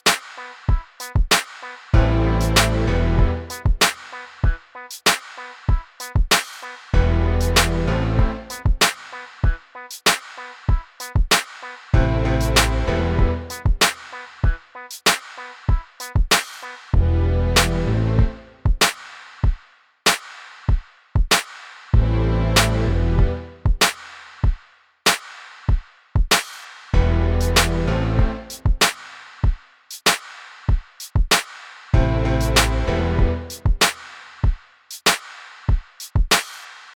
Bye.